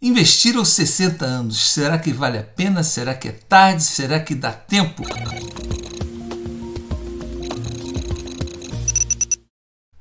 Investir aos 60 anos, será que vale a pena? Será que é tarde? Será que dá tempo?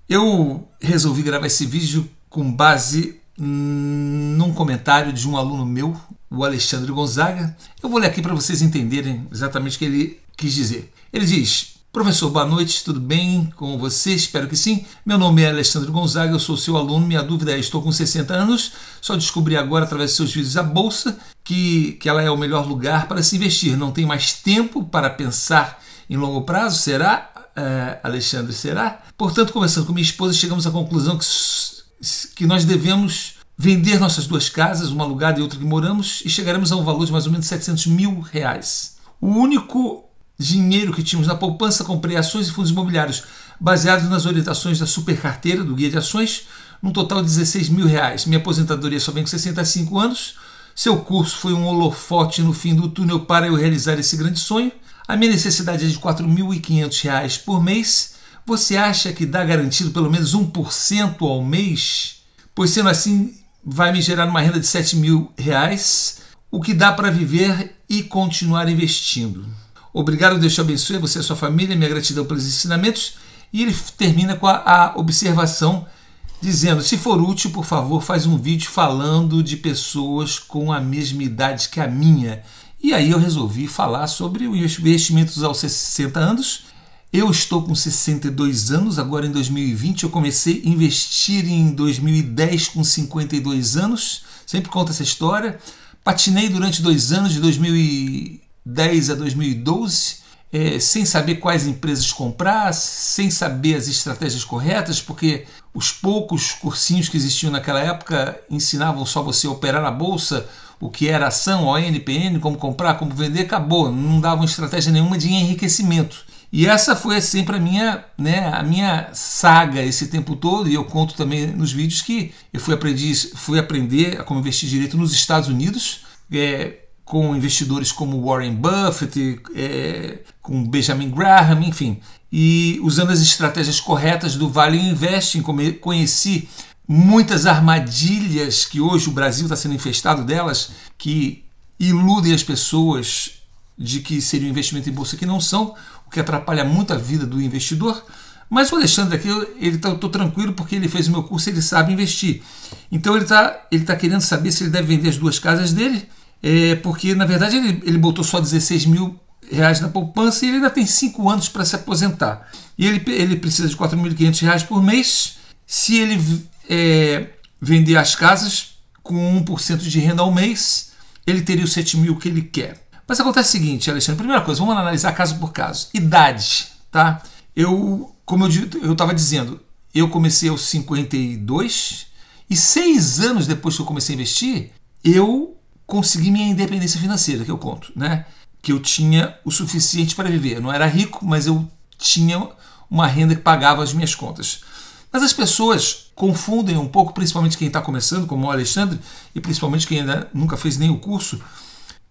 Eu resolvi gravar esse vídeo com base num comentário de um aluno meu, o Alexandre Gonzaga. Eu vou ler aqui para vocês entenderem exatamente o que ele quis dizer. Ele diz: Professor, boa noite, tudo bem com você? Espero que sim. Meu nome é Alexandre Gonzaga, eu sou seu aluno. Minha dúvida é: estou com 60 anos, só descobri agora, através de seus vídeos, a bolsa, que, que ela é o melhor lugar para se investir. Não tem mais tempo para pensar em longo prazo? Será? É, Alexandre, será? Portanto, conversando com minha esposa, chegamos à conclusão que, que nós devemos vender nossas duas casas, uma alugada e outra que moramos, e chegaremos a um valor de mais ou menos 700 mil reais. O único dinheiro que tínhamos na poupança, comprei ações e fundos imobiliários baseados nas orientações da super carteira do guia de ações, num total de 16 mil reais. Minha aposentadoria só vem com 65 anos. Seu curso foi um holofote no fim do túnel para eu realizar esse grande sonho. A minha necessidade é de R$ 4.500 por mês. Você acha que dá garantido pelo menos 1% ao mês? Pois sendo assim, vai me gerar uma renda de 7 mil reais, o que dá para viver e continuar investindo. Obrigado, Deus te abençoe, você e sua família, minha gratidão pelos ensinamentos. E ele termina com a, a observação dizendo: se for útil, por favor, faz um vídeo falando de pessoas com a mesma idade que a minha. E aí eu resolvi falar sobre os investimentos aos 60 anos. Eu estou com 62 anos, agora em 2020 eu comecei a investir em 2010 com 52 anos, sempre conta essa história. Patinei durante dois anos, de 2000 2010 a 2012, é, sem saber quais empresas comprar, sem saber as estratégias corretas, porque os poucos cursinhos que existiam naquela época ensinavam só você operar na bolsa, o que era ação, ONPN, como comprar, como vender, acabou, não davam estratégia nenhuma de enriquecimento. E essa foi sempre a minha, né, a minha saga esse tempo todo, e eu conto também nos vídeos que eu fui, aprendi, fui aprender a como investir direito nos Estados Unidos. É, com investidores como Warren Buffett, é, com Benjamin Graham, enfim, e usando as estratégias corretas do Value Investing, conheci muitas armadilhas que hoje o Brasil está sendo infestado delas, que iludem as pessoas de que seria um investimento em bolsa que não são, o que atrapalha muito a vida do investidor. Mas o Alexandre aqui, ele tá, eu estou tranquilo porque ele fez o meu curso, ele sabe investir. Então ele está ele tá querendo saber se ele deve vender as duas casas dele é, porque na verdade ele, ele botou só 16 mil reais na poupança e ele ainda tem 5 anos para se aposentar. E ele, ele precisa de 4.500 reais por mês. Se ele é, vender as casas com 1% de renda ao mês, ele teria os 7 mil que ele quer. Mas acontece o seguinte, Alexandre, primeira coisa, vamos analisar caso por caso. Idade, tá? Eu, como eu estava dizendo, eu comecei aos 52 e seis anos depois que eu comecei a investir, eu consegui minha independência financeira, que eu conto, né? Que eu tinha o suficiente para viver. Eu não era rico, mas eu tinha uma renda que pagava as minhas contas. Mas as pessoas confundem um pouco, principalmente quem está começando, como o Alexandre, e principalmente quem ainda nunca fez nem o curso,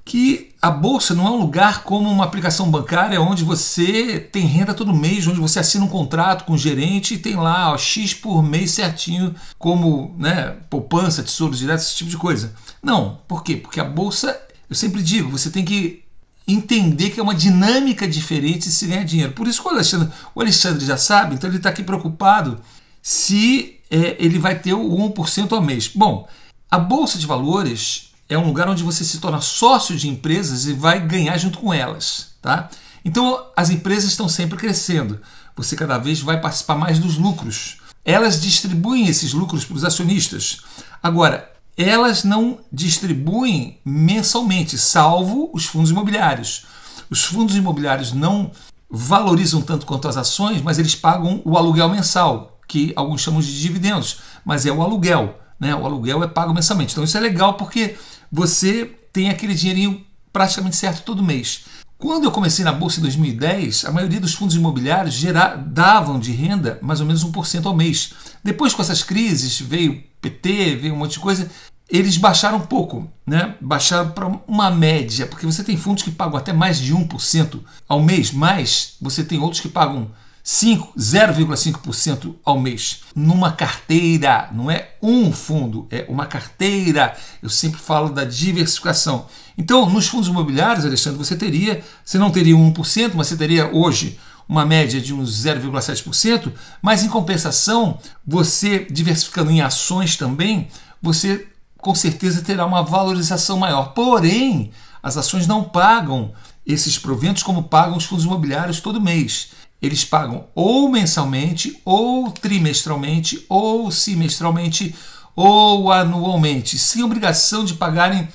que a bolsa não é um lugar como uma aplicação bancária onde você tem renda todo mês, onde você assina um contrato com o gerente e tem lá ó, X por mês certinho, como né, poupança, tesouros diretos, esse tipo de coisa. Não, por quê? Porque a bolsa, eu sempre digo, você tem que entender que é uma dinâmica diferente de se ganhar dinheiro. Por isso que o Alexandre, o Alexandre já sabe, então ele está aqui preocupado se é, ele vai ter o 1% ao mês. Bom, a bolsa de valores é um lugar onde você se torna sócio de empresas e vai ganhar junto com elas, tá? Então as empresas estão sempre crescendo. Você cada vez vai participar mais dos lucros. Elas distribuem esses lucros para os acionistas. Agora, elas não distribuem mensalmente, salvo os fundos imobiliários. Os fundos imobiliários não valorizam tanto quanto as ações, mas eles pagam o aluguel mensal, que alguns chamam de dividendos, mas é o aluguel. Né? O aluguel é pago mensalmente. Então isso é legal porque você tem aquele dinheirinho praticamente certo todo mês. Quando eu comecei na bolsa em 2010, a maioria dos fundos imobiliários gera, davam de renda mais ou menos 1% ao mês. Depois, com essas crises, veio PT, veio um monte de coisa, eles baixaram um pouco, né? baixaram para uma média, porque você tem fundos que pagam até mais de 1% ao mês, mas você tem outros que pagam 5, 0,5% ao mês numa carteira, não é um fundo, é uma carteira. Eu sempre falo da diversificação. Então, nos fundos imobiliários, Alexandre, você teria, você não teria 1%, mas você teria hoje uma média de uns 0,7%, mas em compensação, você diversificando em ações também, você com certeza terá uma valorização maior. Porém, as ações não pagam esses proventos como pagam os fundos imobiliários todo mês. Eles pagam ou mensalmente, ou trimestralmente, ou semestralmente, ou anualmente, sem obrigação de pagarem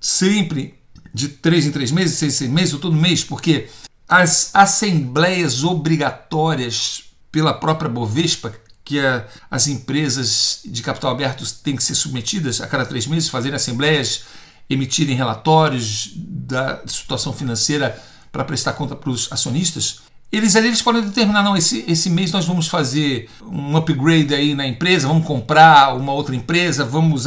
sempre de três em três meses, seis em seis meses, ou todo mês, porque as assembleias obrigatórias pela própria Bovespa, que é, as empresas de capital aberto têm que ser submetidas a cada três meses, fazerem assembleias, emitirem relatórios da situação financeira para prestar conta para os acionistas, eles ali eles podem determinar, não, esse, esse mês nós vamos fazer um upgrade aí na empresa, vamos comprar uma outra empresa, vamos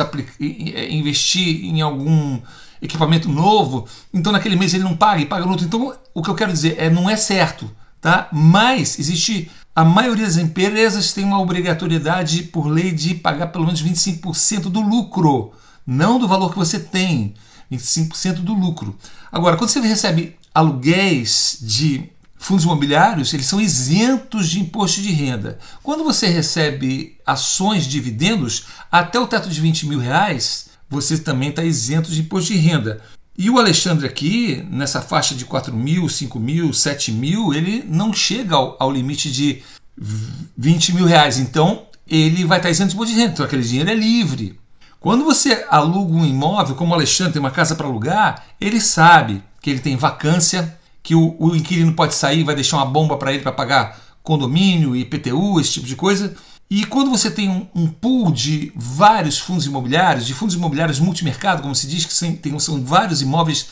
investir em algum equipamento novo, então naquele mês ele não paga e paga no outro. Então o que eu quero dizer é não é certo, tá? Mas existe a maioria das empresas tem uma obrigatoriedade por lei de pagar pelo menos 25% do lucro, não do valor que você tem, 25% do lucro. Agora, quando você recebe aluguéis de fundos imobiliários, eles são isentos de imposto de renda. Quando você recebe ações, dividendos, até o teto de 20 mil reais, você também está isento de imposto de renda. E o Alexandre aqui, nessa faixa de 4 mil, 5 mil, 7 mil, ele não chega ao, ao limite de 20 mil reais. Então, ele vai estar isento de imposto de renda. Então, aquele dinheiro é livre. Quando você aluga um imóvel, como o Alexandre tem uma casa para alugar, ele sabe que ele tem vacância, que o, o inquilino pode sair, vai deixar uma bomba para ele para pagar condomínio, IPTU, esse tipo de coisa. E quando você tem um, um, pool de vários fundos imobiliários, de fundos imobiliários multimercado, como se diz, que são, tem, são vários imóveis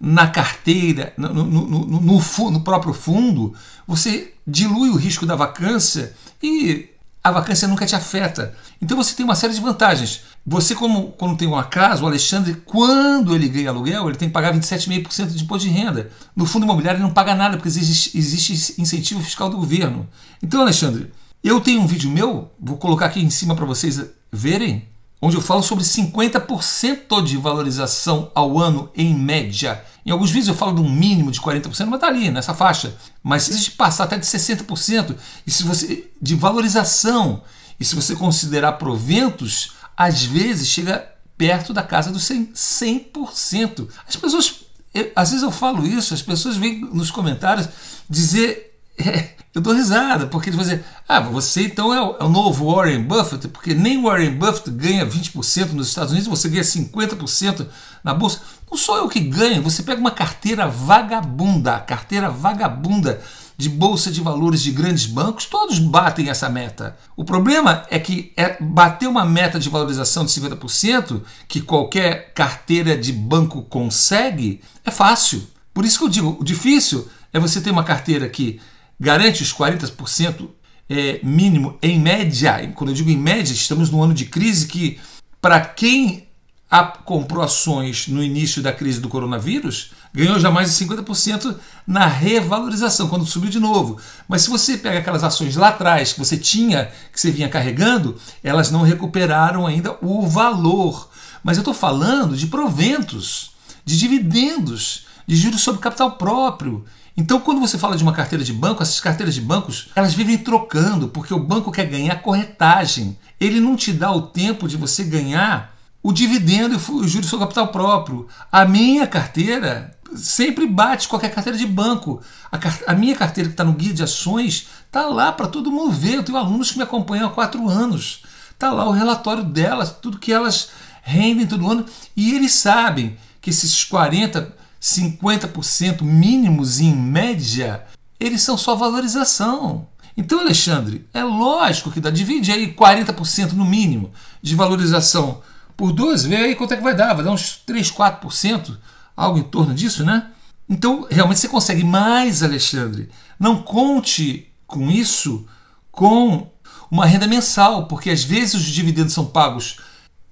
na carteira, no, no, no, no, no próprio fundo, você dilui o risco da vacância e a vacância nunca te afeta. Então você tem uma série de vantagens. Você, como quando tem uma casa, o Alexandre, quando ele ganha aluguel, ele tem que pagar 27,5% de imposto de renda. No fundo imobiliário ele não paga nada, porque existe, existe incentivo fiscal do governo. Então, Alexandre, eu tenho um vídeo meu, vou colocar aqui em cima para vocês verem, onde eu falo sobre 50% de valorização ao ano em média. Em alguns vídeos eu falo de um mínimo de 40%, mas está ali, nessa faixa. Mas gente passar até de 60%, e se você de valorização, e se você considerar proventos, às vezes chega perto da casa dos 100%. 100%. As pessoas, eu, às vezes eu falo isso, as pessoas vêm nos comentários dizer. Eu dou risada, porque eles vão dizer, ah, você então é o, é o, novo Warren Buffett, porque nem Warren Buffett ganha 20% nos Estados Unidos, você ganha 50% na bolsa. Não sou eu que ganho, você pega uma carteira vagabunda, carteira vagabunda de bolsa de valores de grandes bancos, todos batem essa meta. O problema é que é bater uma meta de valorização de 50%, que qualquer carteira de banco consegue, é fácil. Por isso que eu digo, o difícil é você ter uma carteira que garante os 40% é, mínimo em média. Quando eu digo em média, estamos num ano de crise que, para quem a, comprou ações no início da crise do coronavírus, ganhou já mais de 50% na revalorização, quando subiu de novo. Mas se você pega aquelas ações lá atrás que você tinha, que você vinha carregando, elas não recuperaram ainda o valor. Mas eu estou falando de proventos, de dividendos, de juros sobre capital próprio. Então, quando você fala de uma carteira de banco, essas carteiras de bancos, elas vivem trocando, porque o banco quer ganhar corretagem. Ele não te dá o tempo de você ganhar o dividendo e o juros sobre capital próprio. A minha carteira sempre bate qualquer carteira de banco. A, a minha carteira que está no guia de ações está lá para todo mundo ver. Eu tenho alunos que me acompanham há quatro anos. Está lá o relatório delas, tudo que elas rendem todo ano. E eles sabem que esses 40 50% mínimos em média, eles são só valorização. Então, Alexandre, é lógico que dá. Divide aí 40% no mínimo de valorização por duas, vê aí quanto é que vai dar. Vai dar uns 3, 4%, algo em torno disso, né? Então, realmente você consegue mais, Alexandre. Não conte com isso com uma renda mensal, porque às vezes os dividendos são pagos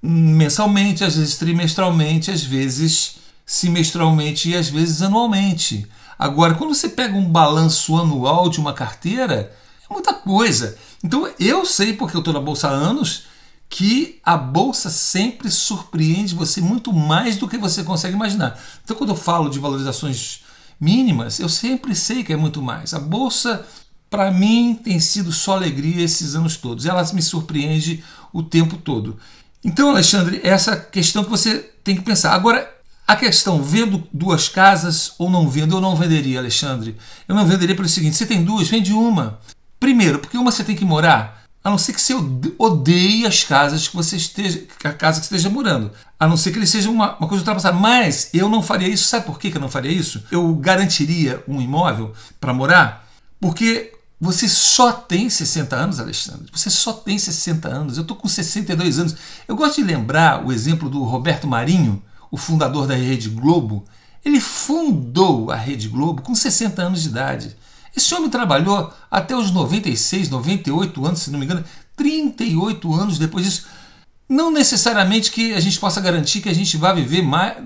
mensalmente, às vezes trimestralmente, às vezes semestralmente e às vezes anualmente. Agora, quando você pega um balanço anual de uma carteira, É muita coisa. Então eu sei, porque eu estou na Bolsa há anos, que a Bolsa sempre surpreende você muito mais do que você consegue imaginar. Então quando eu falo de valorizações mínimas, eu sempre sei que é muito mais. A Bolsa, para mim, tem sido só alegria esses anos todos. Ela me surpreende o tempo todo. Então, Alexandre, essa questão que você tem que pensar. Agora, a questão, vendo duas casas ou não vendo, eu não venderia, Alexandre. Eu não venderia pelo seguinte: você tem duas, vende uma. Primeiro, porque uma você tem que morar, a não ser que você odeie as casas que você esteja, a casa que esteja morando. A não ser que ele seja uma, uma coisa ultrapassada. Mas eu não faria isso. Sabe por que eu não faria isso? Eu garantiria um imóvel para morar, porque você só tem 60 anos, Alexandre. Você só tem 60 anos. Eu estou com 62 anos. Eu gosto de lembrar o exemplo do Roberto Marinho, o fundador da Rede Globo. Ele fundou a Rede Globo com 60 anos de idade. Esse homem trabalhou até os 96, 98 anos, se não me engano, 38 anos depois disso. Não necessariamente que a gente possa garantir que a gente vai viver mais,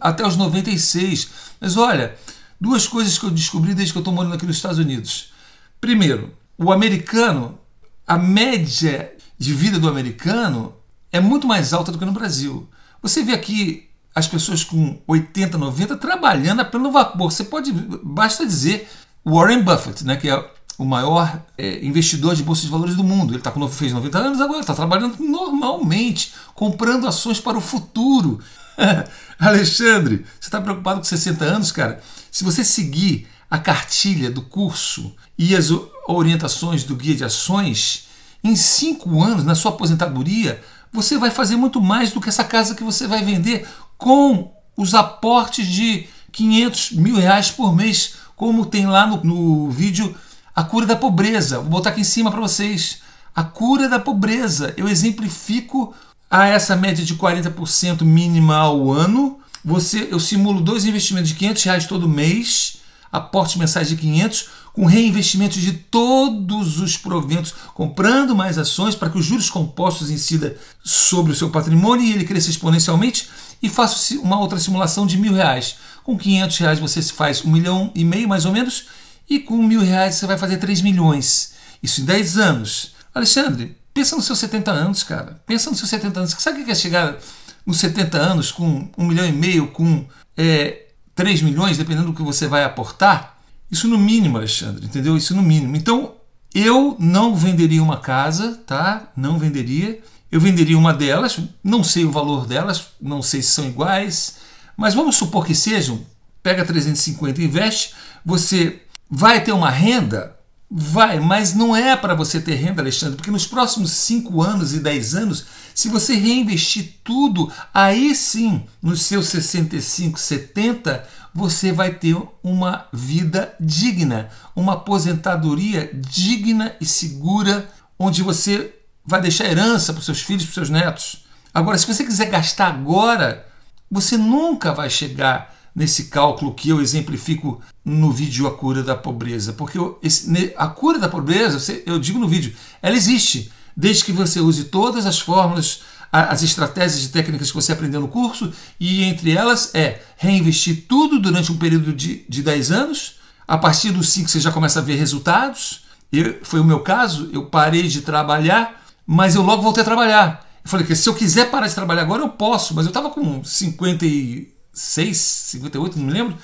até os 96. Mas olha, duas coisas que eu descobri desde que eu estou morando aqui nos Estados Unidos. Primeiro, o americano, a média de vida do americano é muito mais alta do que no Brasil. Você vê aqui as pessoas com 80, 90 trabalhando a pleno vapor. Você pode, basta dizer, Warren Buffett, né, que é o maior é, investidor de bolsa de valores do mundo. Ele tá com, fez 90 anos agora, está trabalhando normalmente, comprando ações para o futuro. Alexandre, você está preocupado com 60 anos, cara? Se você seguir a cartilha do curso e as orientações do guia de ações, em cinco anos, na sua aposentadoria, você vai fazer muito mais do que essa casa que você vai vender com os aportes de 500 mil reais por mês, como tem lá no, no vídeo A Cura da Pobreza. Vou botar aqui em cima para vocês. A cura da pobreza. Eu exemplifico a essa média de 40% mínima ao ano. Você, eu simulo dois investimentos de 500 reais todo mês, aportes mensais de 500, com reinvestimento de todos os proventos, comprando mais ações para que os juros compostos incidam sobre o seu patrimônio e ele cresça exponencialmente. E faço uma outra simulação de mil reais. Com 500 reais você faz um milhão e meio mais ou menos, e com mil reais você vai fazer 3 milhões. Isso em 10 anos. Alexandre, pensa nos seus 70 anos, cara. Pensa nos seus 70 anos. Sabe o que é chegar nos 70 anos com um milhão e meio, com é, 3 milhões, dependendo do que você vai aportar? Isso no mínimo, Alexandre, entendeu? Isso no mínimo. Então, eu não venderia uma casa, tá? Não venderia. Eu venderia uma delas, não sei o valor delas, não sei se são iguais, mas vamos supor que sejam. Pega 350 e investe, você vai ter uma renda? Vai, mas não é para você ter renda, Alexandre, porque nos próximos 5 anos e 10 anos, se você reinvestir tudo, aí sim, nos seus 65, 70, você vai ter uma vida digna, uma aposentadoria digna e segura, onde você vai deixar herança para os seus filhos, para os seus netos. Agora, se você quiser gastar agora, você nunca vai chegar nesse cálculo que eu exemplifico no vídeo A Cura da Pobreza. Porque esse, a cura da pobreza, eu digo no vídeo, ela existe, desde que você use todas as fórmulas, as estratégias e técnicas que você aprendeu no curso, e entre elas é reinvestir tudo durante um período de, de 10 anos. A partir dos 5 você já começa a ver resultados. Eu, foi o meu caso, eu parei de trabalhar, mas eu logo voltei a trabalhar. Eu falei que se eu quiser parar de trabalhar agora, eu posso, mas eu estava com 56, 58, não me lembro.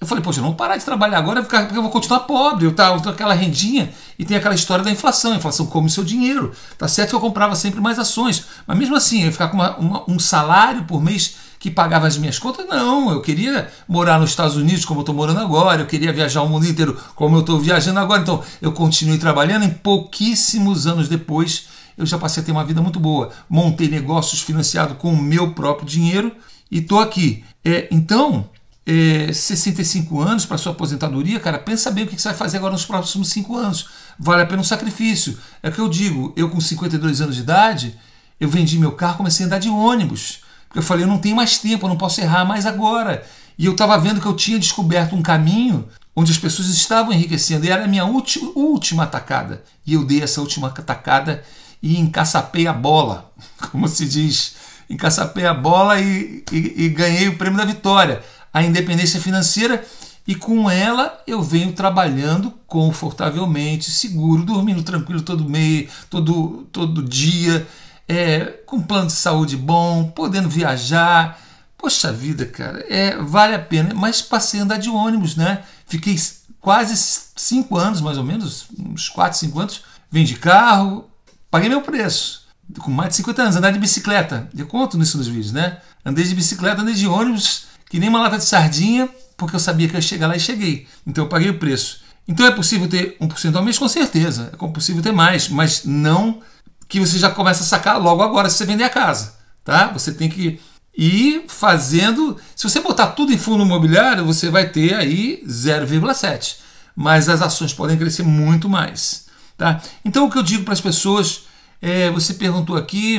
Eu falei, poxa, eu não vou parar de trabalhar agora porque eu vou continuar pobre. Eu tenho aquela rendinha e tem aquela história da inflação. A inflação come seu dinheiro. Tá certo que eu comprava sempre mais ações, mas mesmo assim, eu ia ficar com uma, uma, um salário por mês que pagava as minhas contas? Não, eu queria morar nos Estados Unidos como eu estou morando agora, eu queria viajar o mundo inteiro como eu estou viajando agora. Então, eu continuei trabalhando. Em pouquíssimos anos depois, eu já passei a ter uma vida muito boa. Montei negócios financiados com o meu próprio dinheiro e estou aqui. É, então, é, 65 anos para sua aposentadoria, cara, pensa bem o que você vai fazer agora nos próximos 5 anos. Vale a pena um sacrifício. É o que eu digo, eu com 52 anos de idade, eu vendi meu carro, comecei a andar de ônibus. Porque eu falei, eu não tenho mais tempo, eu não posso errar mais agora. E eu estava vendo que eu tinha descoberto um caminho onde as pessoas estavam enriquecendo. E era a minha última atacada. E eu dei essa última atacada e encaçapei a bola, como se diz. Encaçapei a bola e, e, e ganhei o prêmio da vitória a independência financeira E com ela eu venho trabalhando confortavelmente, seguro, dormindo tranquilo todo mês, todo, todo dia, é, com plano de saúde bom, podendo viajar. Poxa vida, cara, é, vale a pena. Mas passei a andar de ônibus, né? Fiquei quase cinco anos, mais ou menos, uns quatro, cinco anos, vendi carro, paguei meu preço. Com mais de 50 anos, andar de bicicleta. Eu conto nisso nos vídeos, né? Andei de bicicleta, andei de ônibus, que nem uma lata de sardinha, porque eu sabia que eu ia chegar lá e cheguei. Então eu paguei o preço. Então é possível ter 1% ao mês? Com certeza. É possível ter mais, mas não que você já começa a sacar logo agora se você vender a casa. Tá? Você tem que ir fazendo. Se você botar tudo em fundo imobiliário, você vai ter aí 0,7. Mas as ações podem crescer muito mais. Tá? Então o que eu digo para as pessoas, é, você perguntou aqui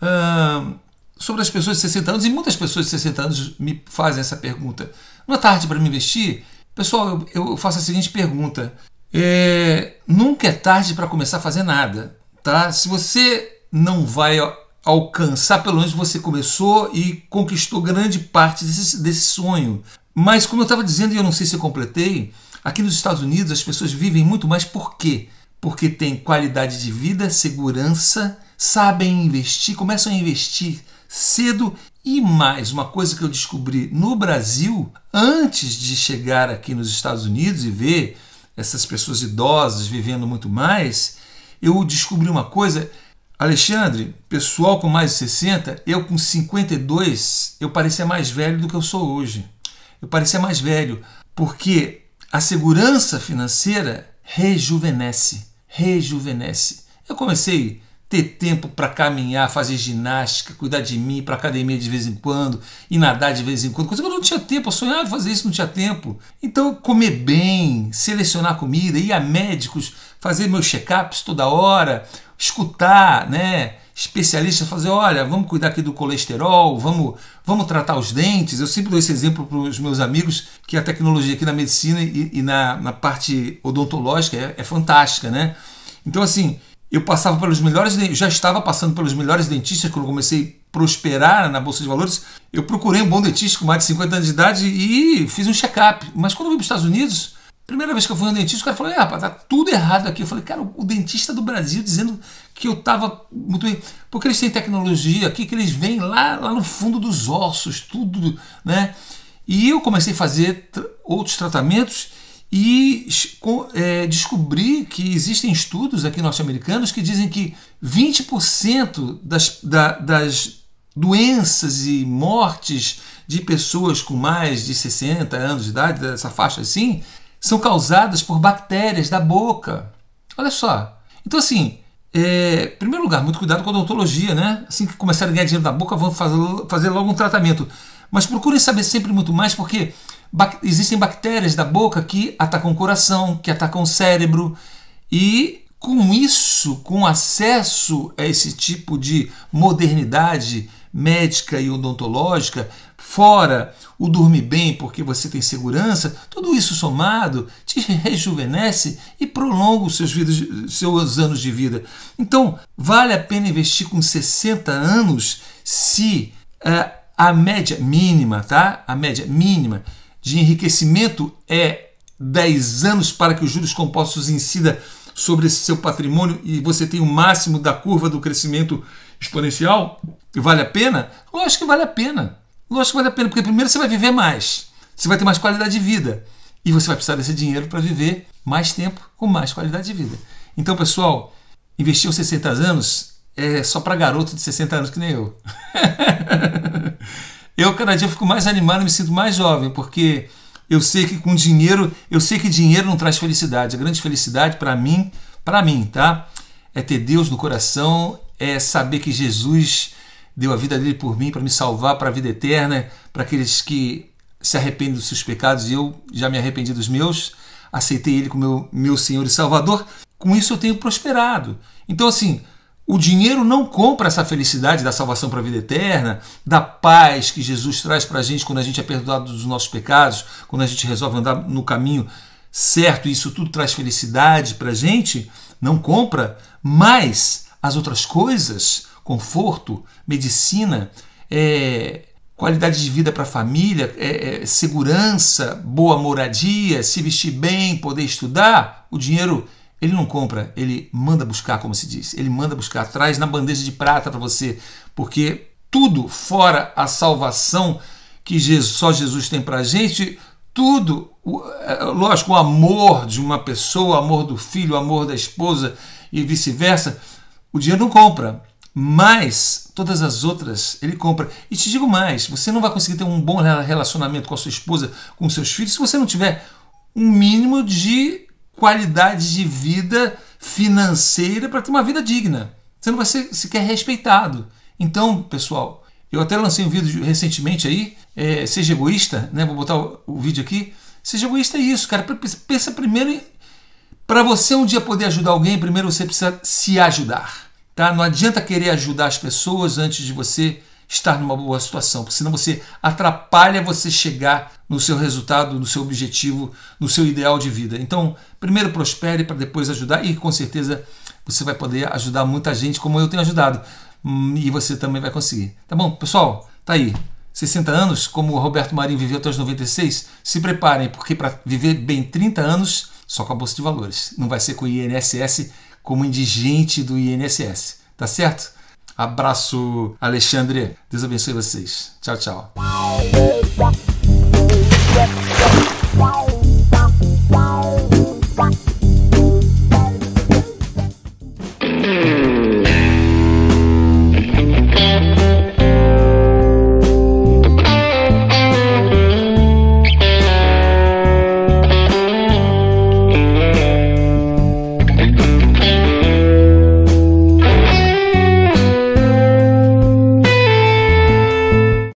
uh, sobre as pessoas de 60 anos, e muitas pessoas de 60 anos me fazem essa pergunta. Não é tarde para me investir? Pessoal, eu, eu, faço a seguinte pergunta. É, nunca é tarde para começar a fazer nada. Tá? Se você não vai alcançar, pelo menos você começou e conquistou grande parte desse, desse sonho. Mas, como eu estava dizendo, e eu não sei se eu completei, aqui nos Estados Unidos as pessoas vivem muito mais por quê? Porque tem qualidade de vida, segurança, sabem investir, começam a investir cedo e mais uma coisa que eu descobri no Brasil, antes de chegar aqui nos Estados Unidos e ver essas pessoas idosas vivendo muito mais, eu descobri uma coisa. Alexandre, pessoal com mais de 60, eu com 52, eu parecia mais velho do que eu sou hoje. Eu parecia mais velho, porque a segurança financeira rejuvenesce, rejuvenesce. Eu comecei ter tempo para caminhar, fazer ginástica, cuidar de mim, para academia de vez em quando e nadar de vez em quando, coisa que eu não tinha tempo, eu sonhava fazer isso, não tinha tempo. Então, comer bem, selecionar comida, ir a médicos, fazer meus check-ups toda hora, escutar, né? Especialistas fazer, olha, vamos cuidar aqui do colesterol, vamos, vamos tratar os dentes. Eu sempre dou esse exemplo para os meus amigos que a tecnologia aqui na medicina e, e na, na parte odontológica é, é fantástica, né? Então, assim, eu passava pelos melhores, já estava passando pelos melhores dentistas quando comecei a prosperar na bolsa de valores. Eu procurei um bom dentista com mais de 50 anos de idade e fiz um check-up. Mas quando eu vim para os Estados Unidos, primeira vez que eu fui um dentista, o cara falou: "É, rapaz, tá tudo errado aqui". Eu falei: "Cara, o dentista do Brasil dizendo que eu estava muito bem, porque eles têm tecnologia aqui que eles vêm lá, lá no fundo dos ossos, tudo, né?" E eu comecei a fazer outros tratamentos e é, descobri que existem estudos aqui norte-americanos que dizem que 20% das, da, das doenças e mortes de pessoas com mais de 60 anos de idade, dessa faixa assim, são causadas por bactérias da boca. Olha só. Então, assim, é, em primeiro lugar, muito cuidado com a odontologia, né? Assim que começarem a ganhar dinheiro da boca, vão fazer, fazer logo um tratamento. Mas procurem saber sempre muito mais, porque existem bactérias da boca que atacam o coração, que atacam o cérebro, e com isso, com acesso a esse tipo de modernidade médica e odontológica, fora o dormir bem porque você tem segurança, tudo isso somado te rejuvenesce e prolonga os seus, vidas, seus anos de vida. Então, vale a pena investir com 60 anos se uh, a média mínima, tá? A média mínima de enriquecimento é 10 anos para que os juros compostos incida sobre esse seu patrimônio e você tem o máximo da curva do crescimento exponencial, vale a pena? Lógico que vale a pena. Lógico que vale a pena, porque primeiro você vai viver mais, você vai ter mais qualidade de vida e você vai precisar desse dinheiro para viver mais tempo com mais qualidade de vida. Então, pessoal, investir aos 60 anos é só para garoto de 60 anos que nem eu. eu cada dia fico mais animado e me sinto mais jovem, porque eu sei que com dinheiro, eu sei que dinheiro não traz felicidade. A grande felicidade para mim, para mim, tá? É ter Deus no coração, é saber que Jesus deu a vida dele por mim para me salvar para a vida eterna, para aqueles que se arrependem dos seus pecados e eu já me arrependi dos meus, aceitei ele como meu, meu Senhor e Salvador. Com isso eu tenho prosperado. Então assim, o dinheiro não compra essa felicidade da salvação para a vida eterna, da paz que Jesus traz para a gente quando a gente é perdoado dos nossos pecados, quando a gente resolve andar no caminho certo isso tudo traz felicidade para a gente. Não compra, mas as outras coisas, conforto, medicina, é, qualidade de vida para a família, é, é, segurança, boa moradia, se vestir bem, poder estudar, o dinheiro ele não compra, ele manda buscar, como se diz. Ele manda buscar, traz na bandeja de prata para você, porque tudo fora a salvação que Jesus, só Jesus tem para a gente, tudo, é, lógico, o amor de uma pessoa, o amor do filho, o amor da esposa e vice-versa, o dinheiro não compra. Mas todas as outras ele compra. E te digo mais: você não vai conseguir ter um bom relacionamento com a sua esposa, com seus filhos, se você não tiver um mínimo de qualidade de vida financeira para ter uma vida digna. Você não vai ser sequer respeitado. Então, pessoal, eu até lancei um vídeo recentemente aí, é, seja egoísta, né? Vou botar o, o vídeo aqui. Seja egoísta é isso, cara. Pensa primeiro em. Para você um dia poder ajudar alguém, primeiro você precisa se ajudar. Tá? Não adianta querer ajudar as pessoas antes de você estar numa boa situação, porque senão você atrapalha você chegar no seu resultado, no seu objetivo, no seu ideal de vida. Então, primeiro prospere para depois ajudar e com certeza você vai poder ajudar muita gente como eu tenho ajudado. Hum, e você também vai conseguir. Tá bom, pessoal? Tá aí. 60 anos, como o Roberto Marinho viveu até os 96, se preparem, porque para viver bem 30 anos, só com a Bolsa de Valores. Não vai ser com o INSS como indigente do INSS. Tá certo? Abraço, Alexandre. Deus abençoe vocês. Tchau, tchau.